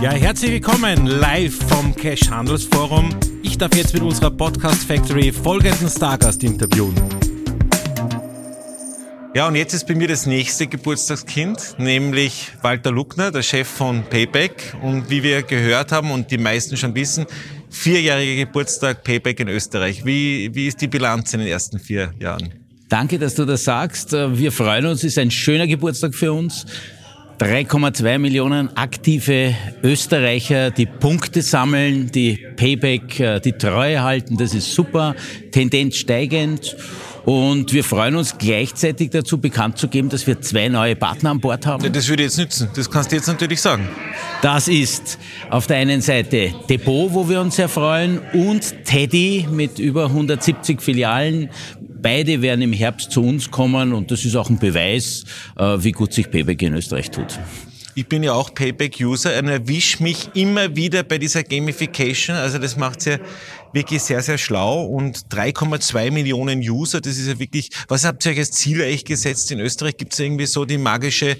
Ja, herzlich willkommen live vom Cash Handelsforum. Ich darf jetzt mit unserer Podcast Factory folgenden Stargast interviewen. Ja, und jetzt ist bei mir das nächste Geburtstagskind, nämlich Walter Luckner, der Chef von Payback. Und wie wir gehört haben und die meisten schon wissen, vierjähriger Geburtstag Payback in Österreich. Wie, wie ist die Bilanz in den ersten vier Jahren? Danke, dass du das sagst. Wir freuen uns, es ist ein schöner Geburtstag für uns. 3,2 Millionen aktive Österreicher, die Punkte sammeln, die Payback, äh, die Treue halten. Das ist super, Tendenz steigend. Und wir freuen uns gleichzeitig dazu bekannt zu geben, dass wir zwei neue Partner an Bord haben. Das würde jetzt nützen. Das kannst du jetzt natürlich sagen. Das ist auf der einen Seite Depot, wo wir uns sehr freuen, und Teddy mit über 170 Filialen Beide werden im Herbst zu uns kommen und das ist auch ein Beweis, äh, wie gut sich Payback in Österreich tut. Ich bin ja auch Payback-User und erwische mich immer wieder bei dieser Gamification. Also das macht ja wirklich sehr, sehr schlau und 3,2 Millionen User, das ist ja wirklich, was habt ihr euch als Ziel eigentlich gesetzt in Österreich? Gibt es irgendwie so die magische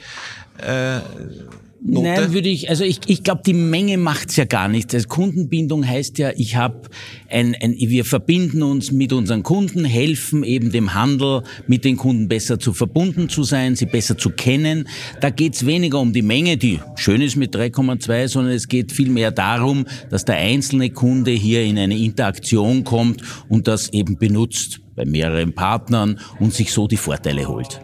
äh, Note? Nein, würde ich, also ich, ich glaube, die Menge macht's ja gar nicht. Also Kundenbindung heißt ja, ich habe ein, ein, wir verbinden uns mit unseren Kunden, helfen eben dem Handel, mit den Kunden besser zu verbunden zu sein, sie besser zu kennen. Da geht's weniger um die Menge, die schön ist mit 3,2, sondern es geht vielmehr darum, dass der einzelne Kunde hier in eine Interaktion kommt und das eben benutzt bei mehreren Partnern und sich so die Vorteile holt.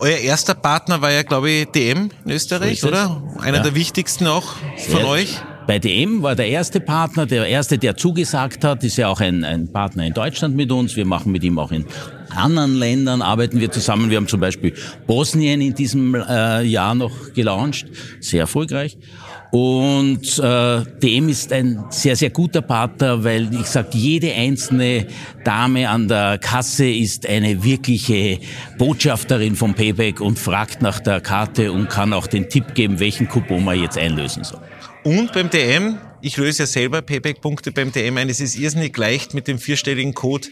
Euer erster Partner war ja, glaube ich, DM in Österreich, so oder? Einer ja. der wichtigsten auch von euch. Bei DM war der erste Partner, der erste, der zugesagt hat, ist ja auch ein, ein Partner in Deutschland mit uns. Wir machen mit ihm auch in anderen Ländern, arbeiten wir zusammen. Wir haben zum Beispiel Bosnien in diesem äh, Jahr noch gelauncht, sehr erfolgreich. Und äh, DM ist ein sehr, sehr guter Partner, weil ich sage, jede einzelne Dame an der Kasse ist eine wirkliche Botschafterin vom Payback und fragt nach der Karte und kann auch den Tipp geben, welchen Coupon man jetzt einlösen soll. Und beim DM, ich löse ja selber Payback-Punkte beim DM ein, es ist irrsinnig leicht mit dem vierstelligen Code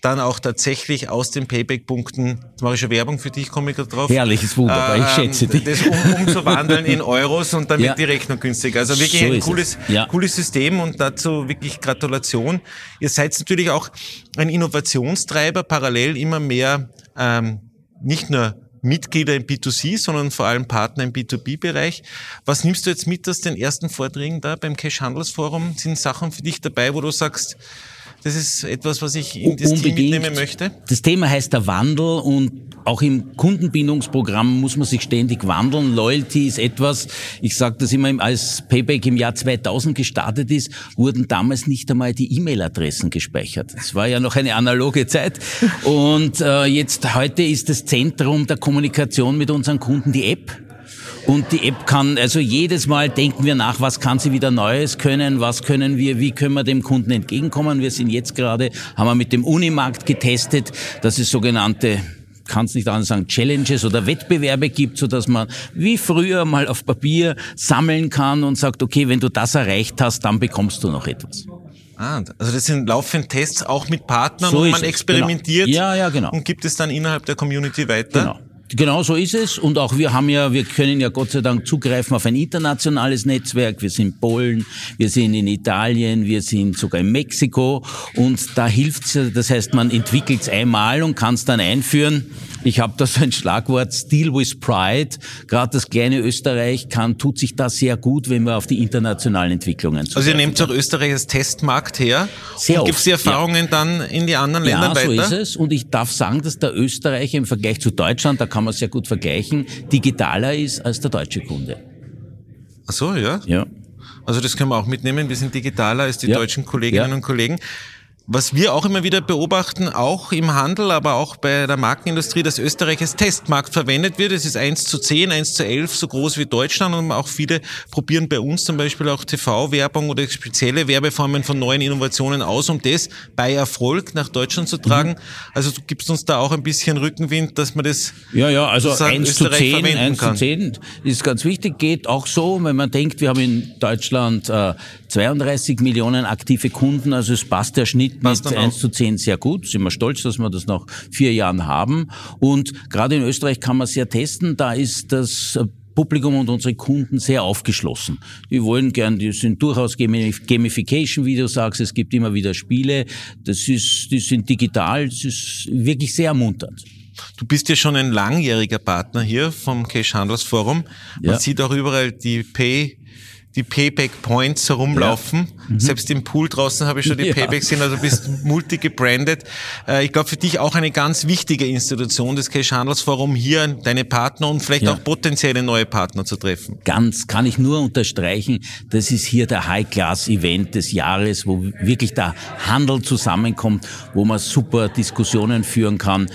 dann auch tatsächlich aus den Payback-Punkten, jetzt mache ich schon Werbung für dich, komme ich gerade drauf. Herrliches wunderbar, äh, ich schätze dich. Das um, umzuwandeln in Euros und damit ja. die Rechnung günstiger. Also wirklich so ein cooles, ja. cooles System und dazu wirklich Gratulation. Ihr seid natürlich auch ein Innovationstreiber, parallel immer mehr ähm, nicht nur Mitglieder im B2C, sondern vor allem Partner im B2B-Bereich. Was nimmst du jetzt mit aus den ersten Vorträgen da beim Cash Handelsforum? Sind Sachen für dich dabei, wo du sagst, das ist etwas, was ich in das Unbedingt. Team mitnehmen möchte. Das Thema heißt der Wandel und auch im Kundenbindungsprogramm muss man sich ständig wandeln. Loyalty ist etwas, ich sage das immer, als Payback im Jahr 2000 gestartet ist, wurden damals nicht einmal die E-Mail-Adressen gespeichert. Das war ja noch eine analoge Zeit. Und äh, jetzt heute ist das Zentrum der Kommunikation mit unseren Kunden die App. Und die App kann, also jedes Mal denken wir nach, was kann sie wieder Neues können, was können wir, wie können wir dem Kunden entgegenkommen. Wir sind jetzt gerade, haben wir mit dem Unimarkt getestet, dass es sogenannte kann es nicht anders sagen, Challenges oder Wettbewerbe gibt, so dass man wie früher mal auf Papier sammeln kann und sagt, okay, wenn du das erreicht hast, dann bekommst du noch etwas. Ah, also das sind laufend Tests auch mit Partnern, so wo man experimentiert genau. ja, ja, genau. und gibt es dann innerhalb der Community weiter. Genau. Genau so ist es. Und auch wir haben ja, wir können ja Gott sei Dank zugreifen auf ein internationales Netzwerk. Wir sind in Polen, wir sind in Italien, wir sind sogar in Mexiko. Und da hilft's. Das heißt, man entwickelt es einmal und kann es dann einführen. Ich habe da so ein Schlagwort, Steel with Pride. Gerade das kleine Österreich kann, tut sich da sehr gut, wenn wir auf die internationalen Entwicklungen zugreifen. Also ihr nehmt auch Österreich als Testmarkt her. Sehr und Gibt es die Erfahrungen ja. dann in die anderen ja, weiter? Ja, so ist es. Und ich darf sagen, dass der Österreicher im Vergleich zu Deutschland, da kann man sehr gut vergleichen, digitaler ist als der deutsche Kunde. Ach so, ja? Ja. Also das können wir auch mitnehmen. Wir sind digitaler als die ja. deutschen Kolleginnen und Kollegen. Was wir auch immer wieder beobachten, auch im Handel, aber auch bei der Markenindustrie, dass Österreich als Testmarkt verwendet wird. Es ist 1 zu 10, 1 zu 11, so groß wie Deutschland und auch viele probieren bei uns zum Beispiel auch TV-Werbung oder spezielle Werbeformen von neuen Innovationen aus, um das bei Erfolg nach Deutschland zu tragen. Mhm. Also du gibst uns da auch ein bisschen Rückenwind, dass man das Ja, ja, also 1 zu 10, 1 zu 10 ist ganz wichtig, geht auch so, wenn man denkt, wir haben in Deutschland äh, 32 Millionen aktive Kunden, also es passt der Schnitt mit 1 zu 10 sehr gut. Sind wir stolz, dass wir das nach vier Jahren haben. Und gerade in Österreich kann man sehr testen. Da ist das Publikum und unsere Kunden sehr aufgeschlossen. Die wollen gern, die sind durchaus Gamification, wie du sagst, es gibt immer wieder Spiele. Das ist, die sind digital, das ist wirklich sehr ermunternd. Du bist ja schon ein langjähriger Partner hier vom Cash Handels Forum. Man ja. sieht auch überall die Pay die Payback Points herumlaufen. Ja. Mhm. Selbst im Pool draußen habe ich schon die ja. Paybacks gesehen, also du bist multi gebrandet. Äh, ich glaube für dich auch eine ganz wichtige Institution des Cash Handels Forum, hier deine Partner und vielleicht ja. auch potenzielle neue Partner zu treffen. Ganz, kann ich nur unterstreichen. Das ist hier der High-Class-Event des Jahres, wo wirklich der Handel zusammenkommt, wo man super Diskussionen führen kann.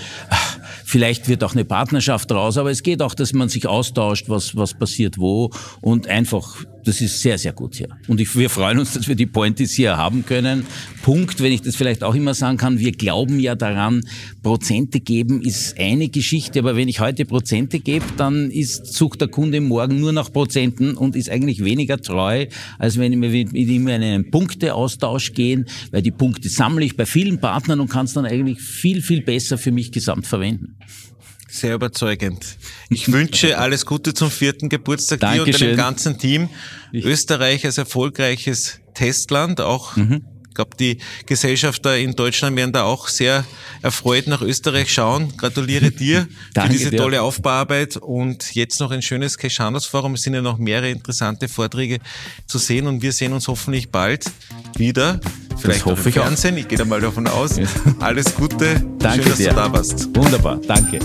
Vielleicht wird auch eine Partnerschaft raus, aber es geht auch, dass man sich austauscht, was, was passiert wo und einfach, das ist sehr, sehr gut hier. Und ich, wir freuen uns, dass wir die Pointies hier haben können. Punkt, wenn ich das vielleicht auch immer sagen kann, wir glauben ja daran, Prozente geben ist eine Geschichte, aber wenn ich heute Prozente gebe, dann ist, sucht der Kunde morgen nur nach Prozenten und ist eigentlich weniger treu, als wenn wir mit ihm in einen Punkteaustausch gehen, weil die Punkte sammle ich bei vielen Partnern und kann es dann eigentlich viel, viel besser für mich gesamt verwenden. Sehr überzeugend. Ich wünsche alles Gute zum vierten Geburtstag Dankeschön. dir und dem ganzen Team. Österreich als erfolgreiches Testland, auch mhm. Ich glaube, die Gesellschafter in Deutschland werden da auch sehr erfreut nach Österreich schauen. Gratuliere dir für diese dir. tolle Aufbauarbeit und jetzt noch ein schönes Handels Forum. Es sind ja noch mehrere interessante Vorträge zu sehen und wir sehen uns hoffentlich bald wieder. Vielleicht das hoffe im Fernsehen. Ich, ich gehe da mal davon aus. Alles Gute. Danke Schön, dass dir. du da warst. Wunderbar. Danke.